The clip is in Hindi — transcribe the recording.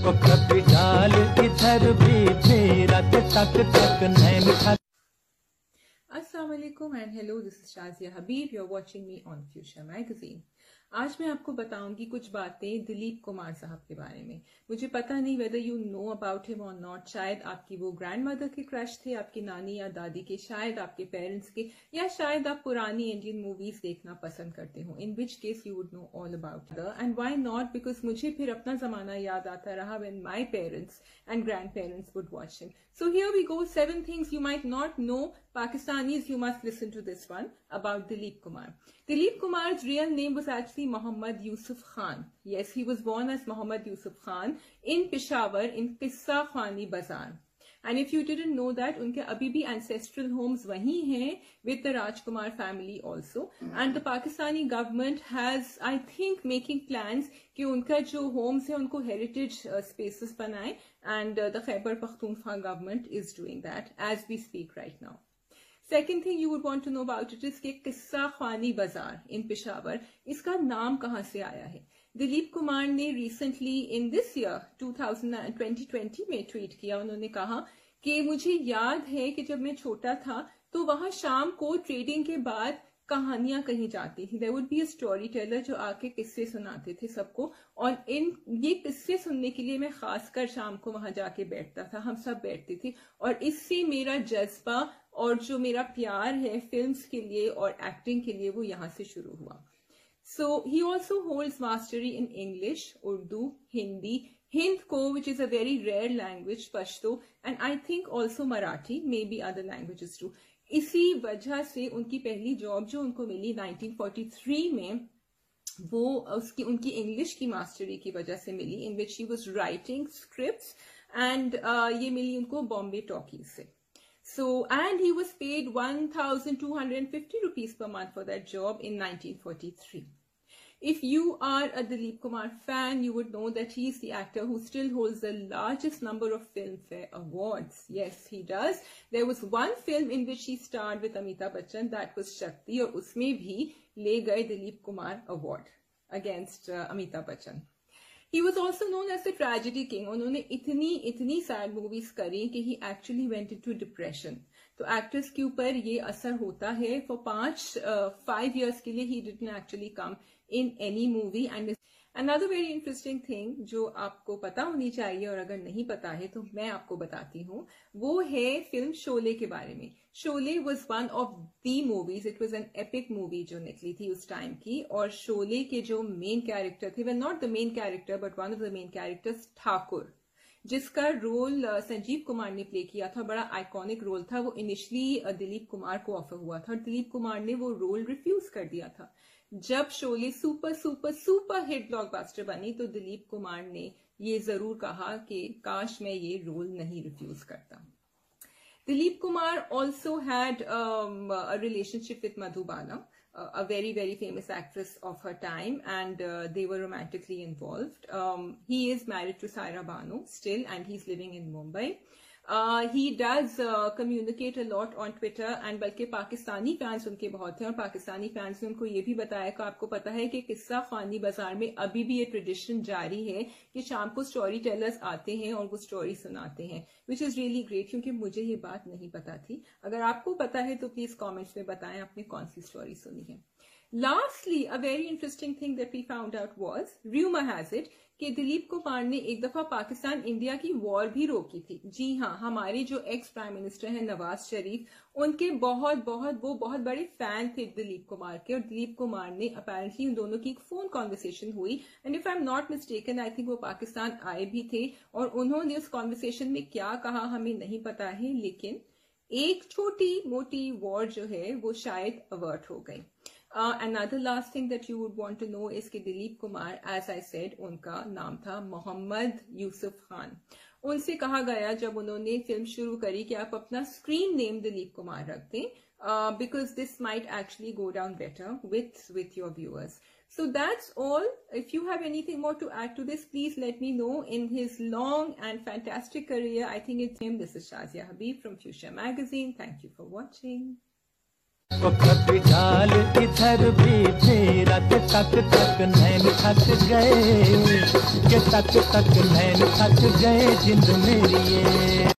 ओ कभी डाल इधर भी फेरा तक तक नैन Assalamu alaikum and hello, this is Shazia Habib. You're watching me on Future Magazine. आज मैं आपको बताऊँगी कुछ बातें दिलीप कुमार साहब के बारे में। मुझे पता नहीं whether you know about him और नॉट शायद आपकी वो ग्रैंड मदर के क्रश थे आपकी नानी या दादी के शायद आपके पेरेंट्स के या शायद आप पुरानी इंडियन मूवीज़ देखना पसंद करते हो in which case you would know all about the end why not because मुझे फिर अपना जमाना याद आता रहा when my parents and grandparents would watch him so here we go seven things you might not know Pakistanis, you must listen to this one about Dilip Kumar. Dilip Kumar's real name was actually Muhammad Yusuf Khan. Yes, he was born as Muhammad Yusuf Khan in Peshawar in Qissa Khani Bazaar. And if you didn't know that, उनके अभी भी ancestral homes वहीं हैं with the Rajkumar family also. And the Pakistani government has, I think, making plans कि उनका जो homes है उनको heritage uh, spaces बनाए. And uh, the Khyber Pakhtunkhwa government is doing that as we speak right now. Second thing you would want to know about it is के किस्सा खानी बाज़ार, इन पिशावर, इसका नाम कहाँ से आया है? दिलीप कुमार ने रिसेंटली इन दिस ईयर 2020 में ट्वीट किया। उन्होंने कहा कि मुझे याद है कि जब मैं छोटा था तो वहाँ शाम को ट्रेडिंग के बाद कहानियाँ कही जाती थी। There would be a storyteller जो आके किस्से सुनाते थे सबको, और इन, ये किस्से सुनने के लिए मैं खासकर शाम को वहाँ जाके बैठता था। हम सब बैठते थे, और इससे मेरा जज्बा और जो मेरा प्यार है फिल्म्स के लिए और एक्टिंग के लिए वो यहाँ से शुरू हुआ। So he also holds mastery in English Urdu Hindi Hindko which is a very rare language Pashto and I think also Marathi maybe other languages too इसी वजह से उनकी पहली जॉब जो उनको मिली 1943 में, वो उसकी, उनकी इंग्लिश की मास्टरी की वजह से मिली in which he was writing script and ये मिली उनको बॉम्बे टॉकीज से। So, and he was paid 1,250 rupees per month for that job in 1943. If you are a Dilip Kumar fan, you would know that he is the actor who still holds the largest number of Filmfare awards. Yes, he does. There was one film in which he starred with Amitabh Bachchan, that was Shakti, or usme bhi le gaye Dilip Kumar award against uh, Amitabh Bachchan. He was also known as the tragedy king उन्होंने इतनी इतनी सैड मूवीज़ करी कि he actually went to depression तो एक्टर्स के ऊपर ये असर होता है। फॉर पाँच फाइव ईयर्स के लिए he didn't actually come in any movie and another very interesting thing जो आपको पता होनी चाहिए और अगर नहीं पता है तो मैं आपको बताती हूँ। वो है फ़िल्म शोले के बारे में। Sholay was one of the movies it was an epic movie जो निकली थी उस टाइम की, और शोले के जो मेन कैरेक्टर थे वे not the main character but one of the main characters Thakur जिसका रोल संजीव कुमार ने प्ले किया था बड़ा आइकॉनिक रोल था। वो इनिशियली दिलीप कुमार को ऑफ़र हुआ था और दिलीप कुमार ने वो रोल रिफ्यूज कर दिया था। जब Sholay super super super hit blockbuster बनी तो दिलीप कुमार ने ये ज़रूर कहा कि काश मैं ये रोल नहीं रिफ्यूज करता। Dilip Kumar also had relationship with uh, a very very famous actress of her time, and uh, they were romantically involved. Um, he is married to Saira Banu still, and he's living in Mumbai. He does communicate a lot on Twitter and बल्कि पाकिस्तानी फैंस उनके बहुत हैं और पाकिस्तानी फैंस ने उनको ये भी बताया कि आपको पता है कि किस्सा खानी बाज़ार में अभी भी ये ट्रेडिशन जारी है कि शाम को स्टोरी टेलर्स आते हैं और वो स्टोरी सुनाते हैं विच इज़ रियली ग्रेट क्योंकि मुझे ये बात नहीं पता थी। अगर आपको पता है तो प्लीज़ कॉमेंट्स में बताएँ, आपने कौन सी स्टोरी सुनी है। Lastly, a very interesting thing that we found out was, rumor has it, कि दिलीप कुमार ने एक दफ़ा पाकिस्तान इंडिया की वॉर भी रोकी थी। जी हाँ हमारे जो एक्स प्राइम मिनिस्टर हैं नवाज़ शरीफ उनके बहुत बहुत वो बहुत बड़े फ़ैन थे दिलीप कुमार के और दिलीप कुमार ने अपेरेंटली उन दोनों की एक फ़ोन कॉन्वर्सेशन हुई। And if I am not mistaken I think वो पाकिस्तान आए भी थे और उन्होंने उस कॉन्वर्सेशन में क्या कहा हमें नहीं पता है लेकिन एक छोटी मोटी वॉर जो है वो शायद अवर्ट हो गई। Uh, another last thing that you would want to know is कि Dilip Kumar as I said उनका नाम था मोहम्मद यूसुफ खान उनसे कहा गया जब उन्होंने फिल्म शुरू करी कि आप अपना स्क्रीन नेम दिलीप कुमार रख दें because this might actually go down better with with your viewers So that's all. If you have anything more to add to this, please let me know. In his long and fantastic career, I think it's him. This is Shazia Habib from Fuchsia Magazine. Thank you for watching. डाल इधर भी फेरा के तक तक नैन थक गए। के तक तक नैन थक गए जिंद मेरी